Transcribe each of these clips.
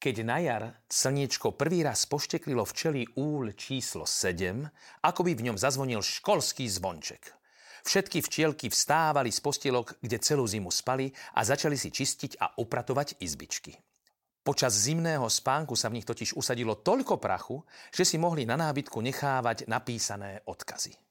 keď na jar slniečko prvý raz pošteklilo včelí úl číslo 7, ako by v ňom zazvonil školský zvonček. Všetky včielky vstávali z postielok, kde celú zimu spali a začali si čistiť a upratovať izbičky. Počas zimného spánku sa v nich totiž usadilo toľko prachu, že si mohli na nábytku nechávať napísané odkazy.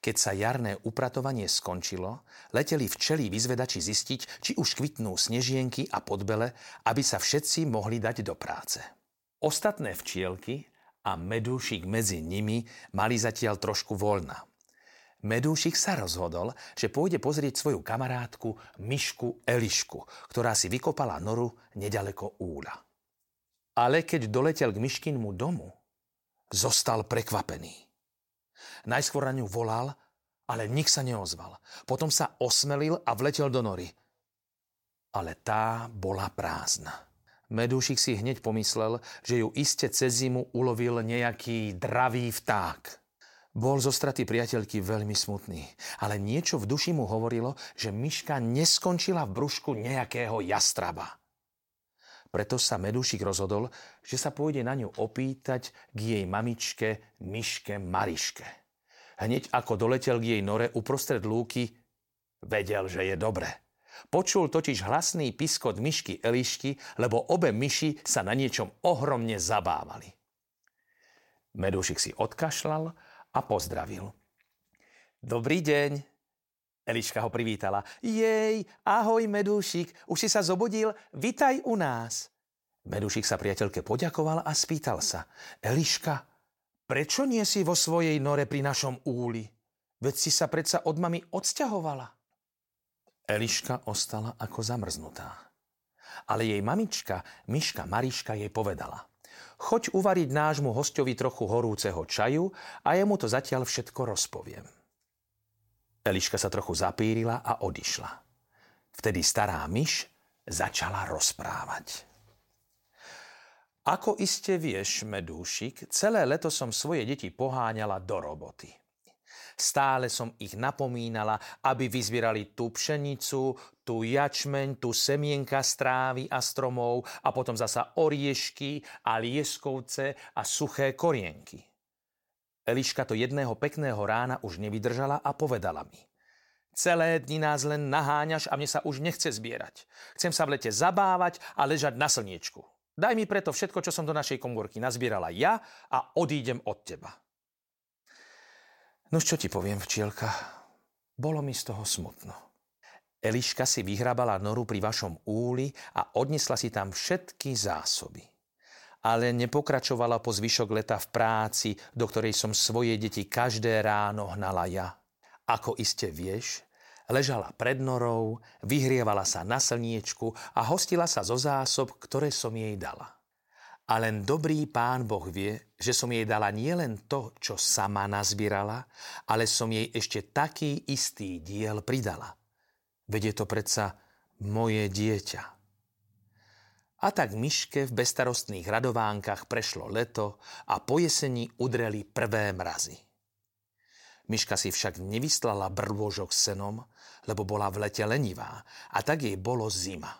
Keď sa jarné upratovanie skončilo, leteli včelí vyzvedači zistiť, či už kvitnú snežienky a podbele, aby sa všetci mohli dať do práce. Ostatné včielky a medúšik medzi nimi mali zatiaľ trošku voľna. Medúšik sa rozhodol, že pôjde pozrieť svoju kamarátku Myšku Elišku, ktorá si vykopala noru nedaleko úla. Ale keď doletel k Myškinmu domu, zostal prekvapený. Najskôr na ňu volal, ale nik sa neozval. Potom sa osmelil a vletel do nory. Ale tá bola prázdna. Medúšik si hneď pomyslel, že ju iste cez zimu ulovil nejaký dravý vták. Bol zo straty priateľky veľmi smutný, ale niečo v duši mu hovorilo, že myška neskončila v brúšku nejakého jastraba. Preto sa Medúšik rozhodol, že sa pôjde na ňu opýtať k jej mamičke Myške Mariške. Hneď ako doletel k jej nore uprostred lúky, vedel, že je dobre. Počul totiž hlasný piskot myšky Elišky, lebo obe myši sa na niečom ohromne zabávali. Medúšik si odkašlal a pozdravil. Dobrý deň. Eliška ho privítala. Jej, ahoj Medúšik, už si sa zobudil? Vitaj u nás. Medúšik sa priateľke poďakoval a spýtal sa. Eliška, Prečo nie si vo svojej nore pri našom úli? Veď si sa predsa od mami odsťahovala. Eliška ostala ako zamrznutá. Ale jej mamička, Myška Mariška, jej povedala. Choď uvariť nášmu hostovi trochu horúceho čaju a jemu to zatiaľ všetko rozpoviem. Eliška sa trochu zapírila a odišla. Vtedy stará myš začala rozprávať. Ako iste vieš, medúšik, celé leto som svoje deti poháňala do roboty. Stále som ich napomínala, aby vyzbierali tú pšenicu, tú jačmeň, tú semienka strávy a stromov a potom zasa oriešky a lieskovce a suché korienky. Eliška to jedného pekného rána už nevydržala a povedala mi. Celé dni nás len naháňaš a mne sa už nechce zbierať. Chcem sa v lete zabávať a ležať na slniečku. Daj mi preto všetko, čo som do našej komórky nazbierala ja a odídem od teba. No čo ti poviem, včielka? Bolo mi z toho smutno. Eliška si vyhrabala noru pri vašom úli a odnesla si tam všetky zásoby. Ale nepokračovala po zvyšok leta v práci, do ktorej som svoje deti každé ráno hnala ja. Ako iste vieš, Ležala pred norou, vyhrievala sa na slniečku a hostila sa zo zásob, ktoré som jej dala. A len dobrý pán Boh vie, že som jej dala nielen to, čo sama nazbierala, ale som jej ešte taký istý diel pridala. Veď je to predsa moje dieťa. A tak myške v bestarostných radovánkach prešlo leto a po jeseni udreli prvé mrazy. Myška si však nevyslala brôžok senom, lebo bola v lete lenivá a tak jej bolo zima.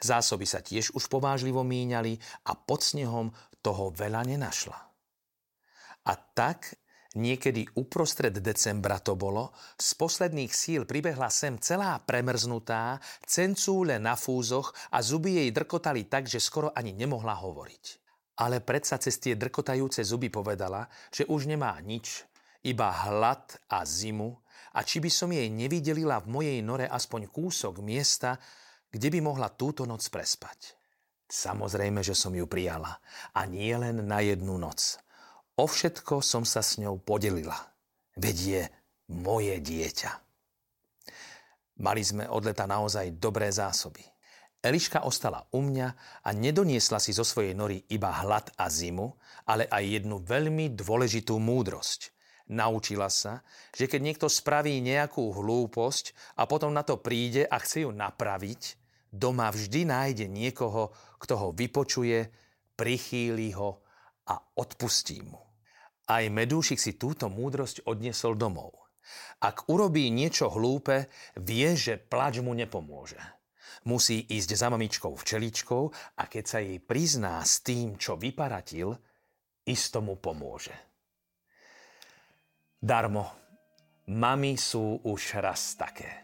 Zásoby sa tiež už povážlivo míňali a pod snehom toho veľa nenašla. A tak niekedy uprostred decembra to bolo, z posledných síl pribehla sem celá premrznutá, cencúle na fúzoch a zuby jej drkotali tak, že skoro ani nemohla hovoriť. Ale predsa cez tie drkotajúce zuby povedala, že už nemá nič, iba hlad a zimu a či by som jej nevydelila v mojej nore aspoň kúsok miesta, kde by mohla túto noc prespať. Samozrejme, že som ju prijala. A nie len na jednu noc. O všetko som sa s ňou podelila. Veď je moje dieťa. Mali sme od leta naozaj dobré zásoby. Eliška ostala u mňa a nedoniesla si zo svojej nory iba hlad a zimu, ale aj jednu veľmi dôležitú múdrosť. Naučila sa, že keď niekto spraví nejakú hlúposť a potom na to príde a chce ju napraviť, doma vždy nájde niekoho, kto ho vypočuje, prichýli ho a odpustí mu. Aj Medúšik si túto múdrosť odniesol domov. Ak urobí niečo hlúpe, vie, že plač mu nepomôže musí ísť za mamičkou včeličkou a keď sa jej prizná s tým, čo vyparatil, isto mu pomôže. Darmo, mami sú už raz také.